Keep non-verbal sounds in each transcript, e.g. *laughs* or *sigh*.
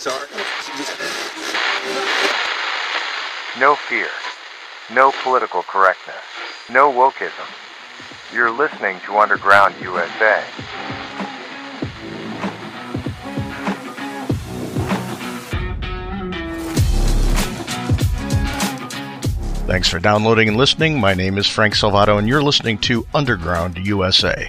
Sorry. No fear. No political correctness. No wokeism. You're listening to Underground USA. Thanks for downloading and listening. My name is Frank Salvato, and you're listening to Underground USA.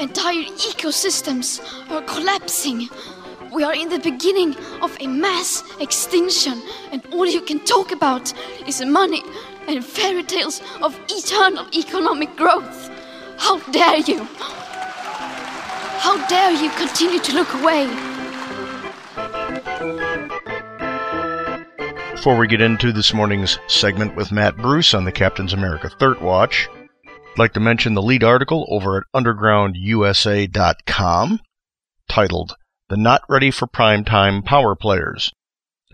entire ecosystems are collapsing. We are in the beginning of a mass extinction, and all you can talk about is money and fairy tales of eternal economic growth. How dare you! How dare you continue to look away? Before we get into this morning's segment with Matt Bruce on the Captain's America Third Watch, I'd like to mention the lead article over at undergroundusa.com titled The Not Ready for Primetime Power Players.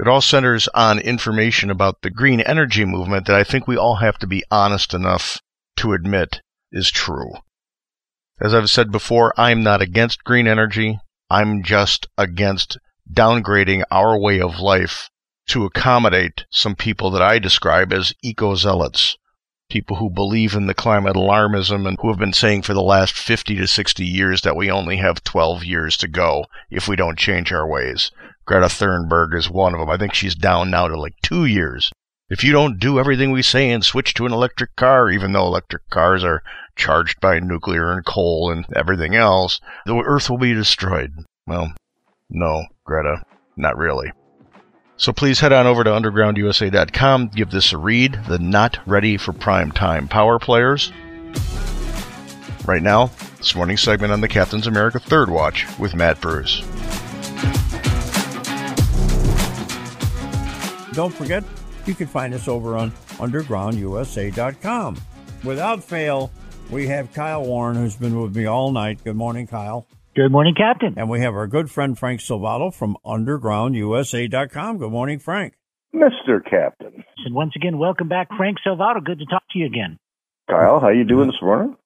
It all centers on information about the green energy movement that I think we all have to be honest enough to admit is true. As I've said before, I'm not against green energy. I'm just against downgrading our way of life to accommodate some people that I describe as eco zealots. People who believe in the climate alarmism and who have been saying for the last 50 to 60 years that we only have 12 years to go if we don't change our ways. Greta Thunberg is one of them. I think she's down now to like two years. If you don't do everything we say and switch to an electric car, even though electric cars are charged by nuclear and coal and everything else, the Earth will be destroyed. Well, no, Greta, not really. So please head on over to undergroundusa.com, give this a read, the Not Ready for Prime Time Power Players. Right now, this morning's segment on the Captain's America Third Watch with Matt Bruce. Don't forget, you can find us over on undergroundusa.com. Without fail, we have Kyle Warren, who's been with me all night. Good morning, Kyle. Good morning, Captain. And we have our good friend Frank Salvato from undergroundusa.com. Good morning, Frank. Mr. Captain. And once again, welcome back, Frank Salvato. Good to talk to you again. Kyle, how you doing this morning?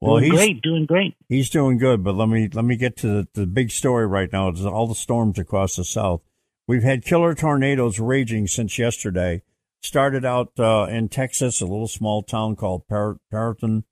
Well, doing he's great, doing great. he's doing good, but let me let me get to the, the big story right now. It's all the storms across the south. We've had killer tornadoes raging since yesterday. Started out uh, in Texas, a little small town called Par- Perryton,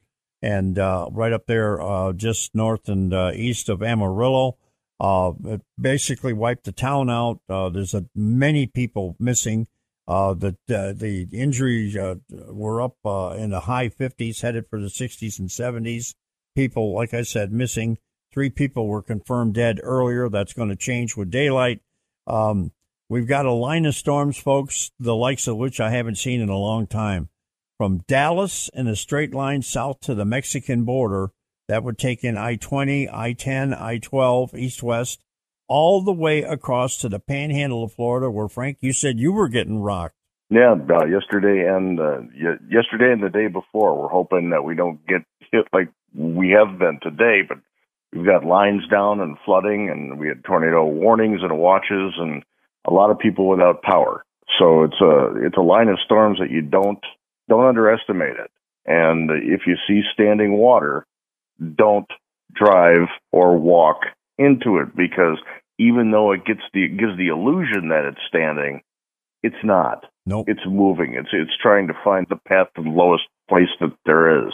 and uh, right up there, uh, just north and uh, east of Amarillo. Uh, it basically wiped the town out. Uh, there's many people missing. Uh, the the injuries were up in the high 50s, headed for the 60s and 70s. People, like I said, missing. Three people were confirmed dead earlier. That's going to change with daylight. Um, we've got a line of storms, folks, the likes of which I haven't seen in a long time. From Dallas in a straight line south to the Mexican border, that would take in I 20, I 10, I 12, east west, all the way across to the panhandle of Florida, where Frank, you said you were getting rocked. Yeah, uh, yesterday and uh, y- yesterday and the day before. We're hoping that we don't get hit like we have been today, but we've got lines down and flooding, and we had tornado warnings and watches, and a lot of people without power. So it's a it's a line of storms that you don't don't underestimate it. And if you see standing water, don't drive or walk into it because even though it gets the it gives the illusion that it's standing, it's not. Nope. It's moving. It's it's trying to find the path to the lowest place that there is.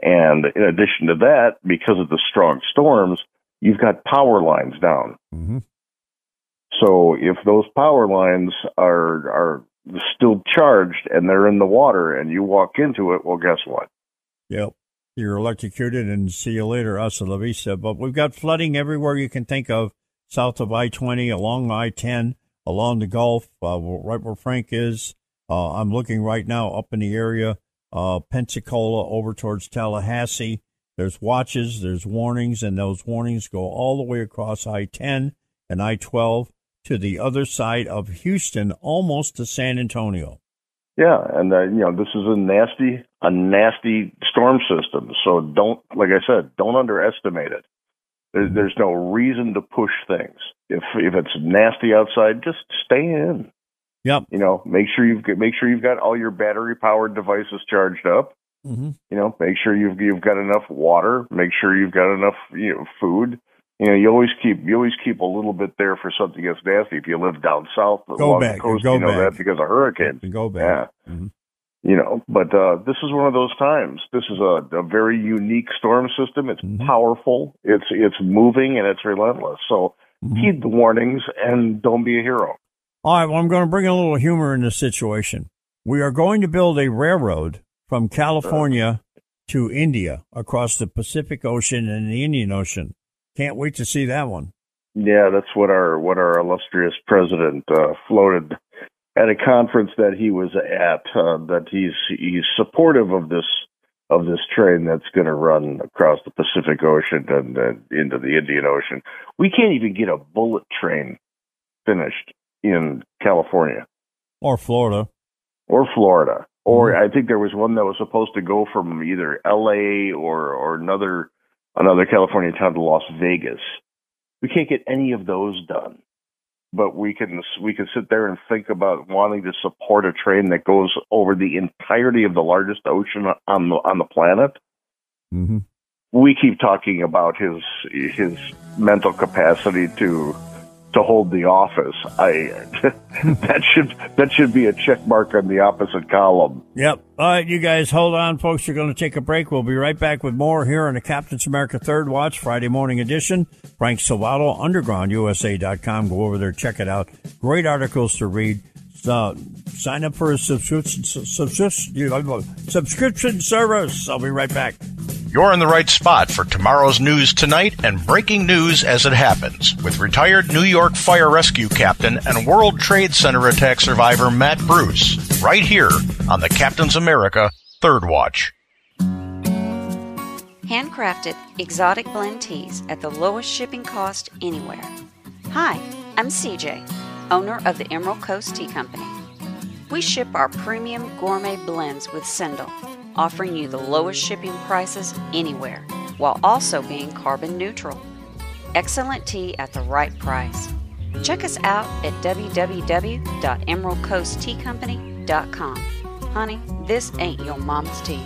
And in addition to that, because of the strong storms, you've got power lines down. hmm So if those power lines are are still charged and they're in the water and you walk into it, well, guess what? Yep. You're electrocuted and see you later, hasta la vista. But we've got flooding everywhere you can think of, south of I-20, along I-10, along the Gulf, uh, right where Frank is. Uh, I'm looking right now up in the area, uh, Pensacola over towards Tallahassee There's watches, there's warnings, and those warnings go all the way across I 10 and I 12 to the other side of Houston, almost to San Antonio. Yeah, and uh, you know this is a nasty, a nasty storm system. So don't, like I said, don't underestimate it. There's, there's no reason to push things. If if it's nasty outside, just stay in. Yep. You know, make sure you've got, make sure you've got all your battery powered devices charged up. Mm-hmm. You know, make sure you've you've got enough water. Make sure you've got enough you know food. You know, you always keep you always keep a little bit there for something that's nasty. If you live down south Go along back, the coast, go you know back. that because of hurricanes. Go back. Yeah. Mhm. You know, but uh, this is one of those times. This is a, a very unique storm system. It's Mhm. powerful. It's it's moving and it's relentless. So Mhm. heed the warnings and don't be a hero. All right, well, I'm going to bring a little humor in this situation. We are going to build a railroad from California to India across the Pacific Ocean and the Indian Ocean. Can't wait to see that one. Yeah, that's what our what our illustrious president uh, floated at a conference that he was at. Uh, that he's he's supportive of this of this train that's going to run across the Pacific Ocean and uh, into the Indian Ocean. We can't even get a bullet train finished in California Or Florida. or Florida. Or I think there was one that was supposed to go from either L.A. or or another another California town to Las Vegas. We can't get any of those done, but we can we can sit there and think about wanting to support a train that goes over the entirety of the largest ocean on the on the planet. Mm-hmm. We keep talking about his his mental capacity to to hold the office. I *laughs* that should that should be a check mark on the opposite column. Yep. All right, you guys, hold on, folks. You're going to take a break. We'll be right back with more here on the Captain's America Third Watch Friday morning edition. Frank Salvato, UndergroundUSA.com. Go over there, check it out. Great articles to read. Sign up for a subscription subscription subscription service. I'll be right back. You're in the right spot for tomorrow's news tonight and breaking news as it happens with retired New York Fire Rescue Captain and World Trade Center attack survivor Matt Bruce, right here on the Captain's America Third Watch. Handcrafted exotic blend teas at the lowest shipping cost anywhere. Hi, I'm CJ, owner of the Emerald Coast Tea Company. We ship our premium gourmet blends with Sendle, offering you the lowest shipping prices anywhere, while also being carbon neutral. Excellent tea at the right price. Check us out at www.emeraldcoastteacompany.com. Honey, this ain't your mama's tea.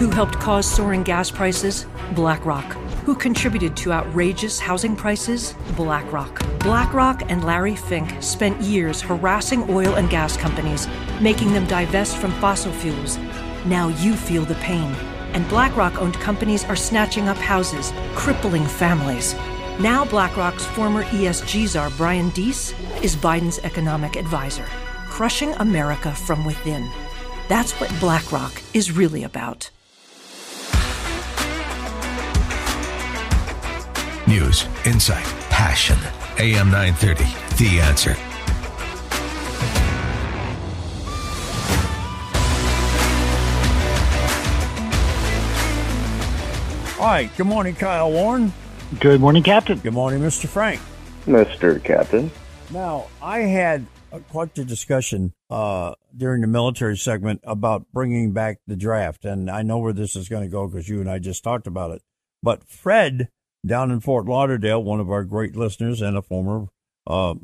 Who helped cause soaring gas prices? BlackRock. Who contributed to outrageous housing prices? BlackRock. BlackRock and Larry Fink spent years harassing oil and gas companies, making them divest from fossil fuels. Now you feel the pain. And BlackRock owned companies are snatching up houses, crippling families. Now BlackRock's former ESG czar Brian Deese is Biden's economic advisor, crushing America from within. That's what BlackRock is really about. News, insight, passion. AM 930, The Answer. All right. Good morning, Kyle Warren. Good morning, Captain. Good morning, Mr. Frank. Mister Captain. Now, I had a, quite a discussion uh, during the military segment about bringing back the draft, and I know where this is going to go because you and I just talked about it. But Fred down in Fort Lauderdale, one of our great listeners and a former uh,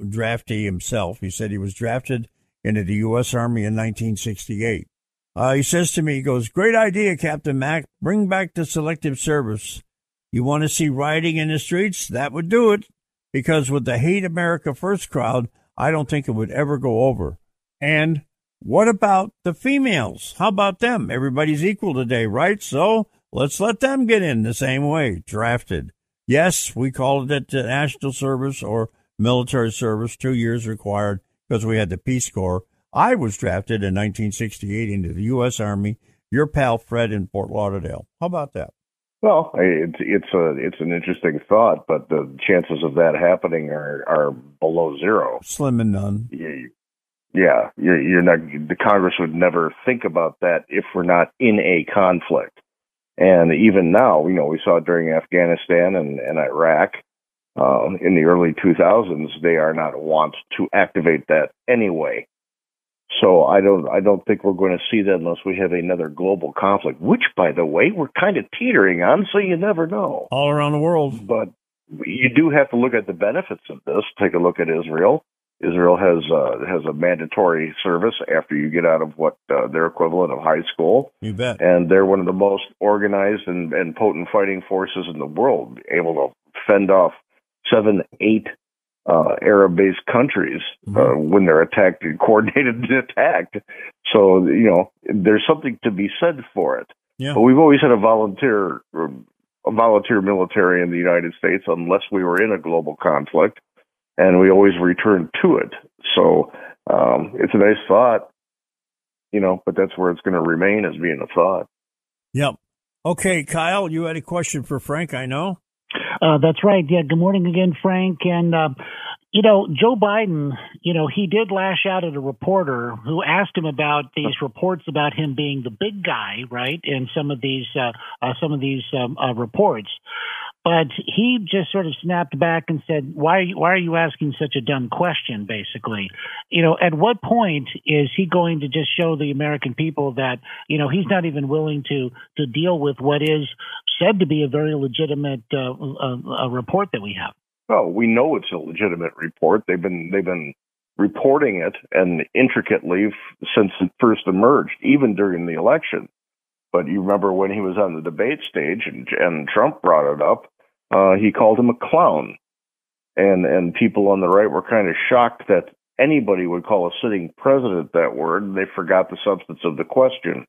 draftee himself, he said he was drafted into the U.S. Army in 1968. Uh, he says to me, he goes, "Great idea, Captain Mac. Bring back the selective service. You want to see rioting in the streets? That would do it." because with the hate America first crowd, I don't think it would ever go over. And what about the females? How about them? Everybody's equal today, right? So let's let them get in the same way, drafted. Yes, we called it the national service or military service, two years required because we had the Peace Corps. I was drafted in 1968 into the U.S. Army. Your pal Fred in Fort Lauderdale. How about that? Well, it's it's a it's an interesting thought, but the chances of that happening are are below zero. Slim and none. You, yeah, you're, you're not. The Congress would never think about that if we're not in a conflict. And even now, you know, we saw during Afghanistan and, and Iraq uh, in the early 2000s, they are not want to activate that anyway. So I don't I don't think we're going to see that unless we have another global conflict, which by the way we're kind of teetering on, so you never know. All around the world. But you do have to look at the benefits of this. Take a look at Israel. Israel has uh, has a mandatory service after you get out of what uh, their equivalent of high school. You bet. And they're one of the most organized and, and potent fighting forces in the world, able to fend off seven, eight uh, Arab-based countries uh, mm-hmm. when they're attacked, and *laughs* coordinated attacked. So you know, there's something to be said for it. Yeah. But we've always had a volunteer, a volunteer military in the United States, unless we were in a global conflict, and we always return to it. So um, it's a nice thought, you know, but that's where it's going to remain as being a thought. Yep. Okay, Kyle, you had a question for Frank, I know. Uh, that's right. Yeah. Good morning again, Frank. And, uh, you know, Joe Biden, you know, he did lash out at a reporter who asked him about these reports about him being the big guy, right? In some of these, uh, uh some of these um, uh, reports. But he just sort of snapped back and said, "Why? Are you, why are you asking such a dumb question?" Basically, you know, at what point is he going to just show the American people that you know he's not even willing to to deal with what is said to be a very legitimate uh, uh, report that we have? Well, we know it's a legitimate report. They've been they've been reporting it and intricately f- since it first emerged, even during the election. But you remember when he was on the debate stage and, and Trump brought it up, uh, he called him a clown. And, and people on the right were kind of shocked that anybody would call a sitting president that word. They forgot the substance of the question.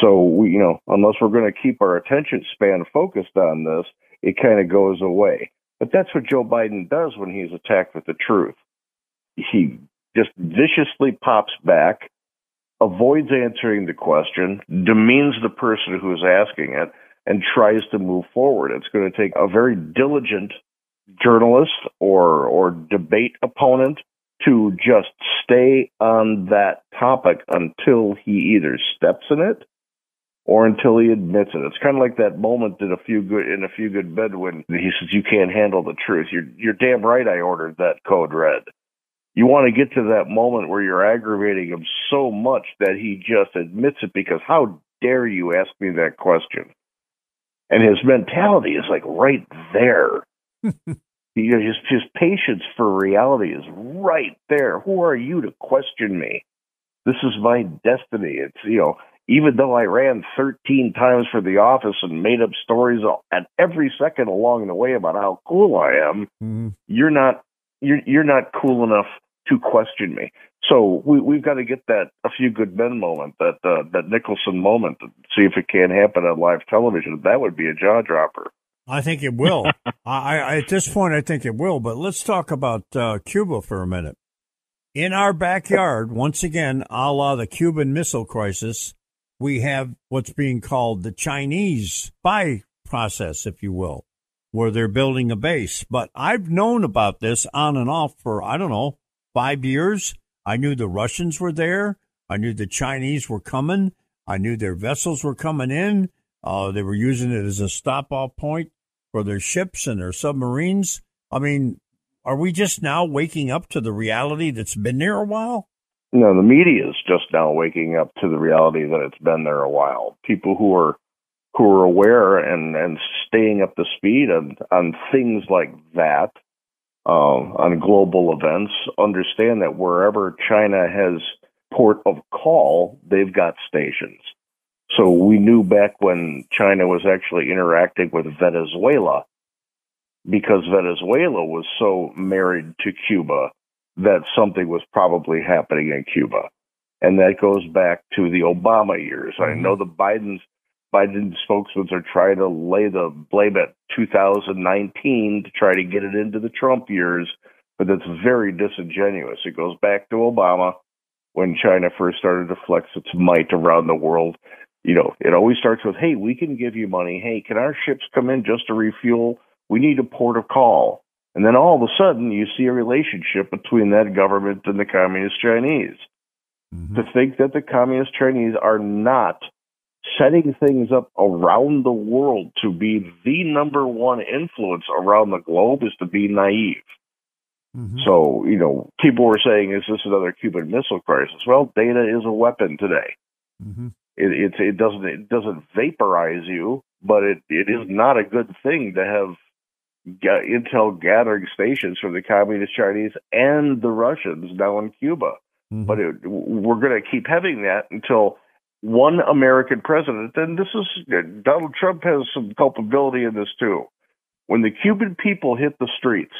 So we, you know, unless we're going to keep our attention span focused on this, it kind of goes away. But that's what Joe Biden does when he's attacked with the truth. He just viciously pops back, avoids answering the question, demeans the person who is asking it, and tries to move forward. It's going to take a very diligent journalist or or debate opponent to just stay on that topic until he either steps in it or until he admits it. It's kind of like that moment in a few good in a few good bed when he says you can't handle the truth. You're you're damn right. I ordered that code red. You want to get to that moment where you're aggravating him so much that he just admits it because how dare you ask me that question? And his mentality is like right there. *laughs* he, his, his patience for reality is right there. Who are you to question me? This is my destiny. It's, you know, even though I ran 13 times for the office and made up stories at every second along the way about how cool I am, mm-hmm. you're not, you're, you're not cool enough to question me. So we, we've got to get that a few good men moment, that uh, that Nicholson moment, see if it can happen on live television. That would be a jaw dropper. I think it will. *laughs* I, I, at this point, I think it will. But let's talk about uh, Cuba for a minute. In our backyard, once again, a la the Cuban Missile Crisis, we have what's being called the Chinese spy process, if you will, where they're building a base. But I've known about this on and off for, I don't know, five years. I knew the Russians were there. I knew the Chinese were coming. I knew their vessels were coming in. Uh, they were using it as a stop off point for their ships and their submarines. I mean, are we just now waking up to the reality that's been there a while? No, the media is just now waking up to the reality that it's been there a while. People who are who are aware and and staying up to speed on on things like that uh, on global events understand that wherever China has port of call, they've got stations. So we knew back when China was actually interacting with Venezuela, because Venezuela was so married to Cuba that something was probably happening in Cuba. And that goes back to the Obama years. Mm-hmm. I know the Bidens Biden spokesmen are trying to lay the blame at 2019 to try to get it into the Trump years, but that's very disingenuous. It goes back to Obama when China first started to flex its might around the world. You know, it always starts with, hey, we can give you money. Hey, can our ships come in just to refuel? We need a port of call. And then all of a sudden, you see a relationship between that government and the Communist Chinese. Mm-hmm. To think that the Communist Chinese are not setting things up around the world to be the number one influence around the globe is to be naive. Mm-hmm. So, you know, people were saying, is this another Cuban Missile Crisis? Well, data is a weapon today. Mm-hmm. It, it, it doesn't it doesn't vaporize you, but it, it is not a good thing to have intel gathering stations from the Communist Chinese and the Russians now in Cuba. Mm-hmm. But it, we're going to keep having that until one American president, and this is Donald Trump has some culpability in this too. When the Cuban people hit the streets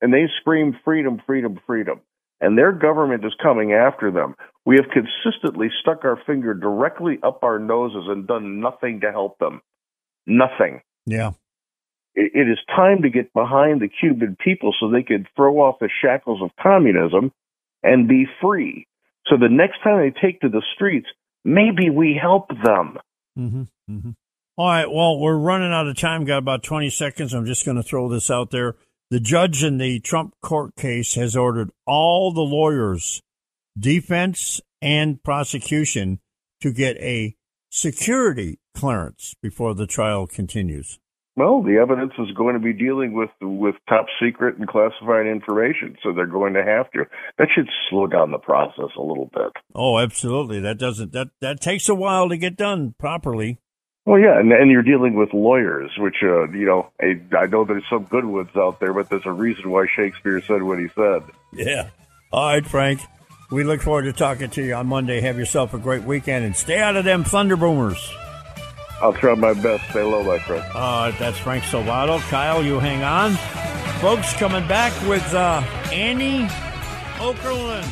and they scream freedom, freedom, freedom, and their government is coming after them, we have consistently stuck our finger directly up our noses and done nothing to help them. Nothing. Yeah. it, it is time to get behind the Cuban people so they can throw off the shackles of communism and be free. So the next time they take to the streets, maybe we help them. Mm-hmm, mm-hmm. All right. Well, we're running out of time. Got about 20 seconds. I'm just going to throw this out there. The judge in the Trump court case has ordered all the lawyers, defense and prosecution, to get a security clearance before the trial continues. Well, the evidence is going to be dealing with with top secret and classified information, so they're going to have to. That should slow down the process a little bit. Oh, absolutely. That doesn't that that takes a while to get done properly. Well, yeah, and, and you're dealing with lawyers, which uh, you know, I, I know there's some good ones out there, but there's a reason why Shakespeare said what he said. Yeah. All right, Frank. We look forward to talking to you on Monday. Have yourself a great weekend and stay out of them thunder boomers. I'll try my best. Say hello, my friend. Uh, that's Frank Salvato. Kyle, you hang on. Folks, coming back with uh, Annie Okerlund.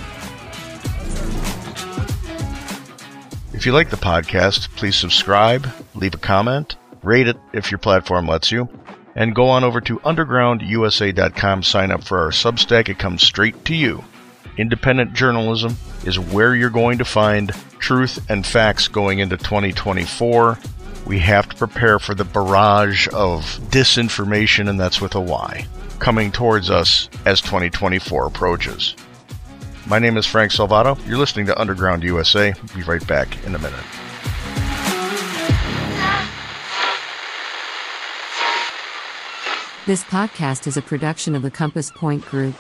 If you like the podcast, please subscribe, leave a comment, rate it if your platform lets you, and go on over to undergroundusa.com, sign up for our Substack. It comes straight to you. Independent journalism is where you're going to find truth and facts going into 2024 we have to prepare for the barrage of disinformation, and that's with a Y, coming towards us as 2024 approaches. My name is Frank Salvato. You're listening to Underground USA. Be right back in a minute. This podcast is a production of the Compass Point Group.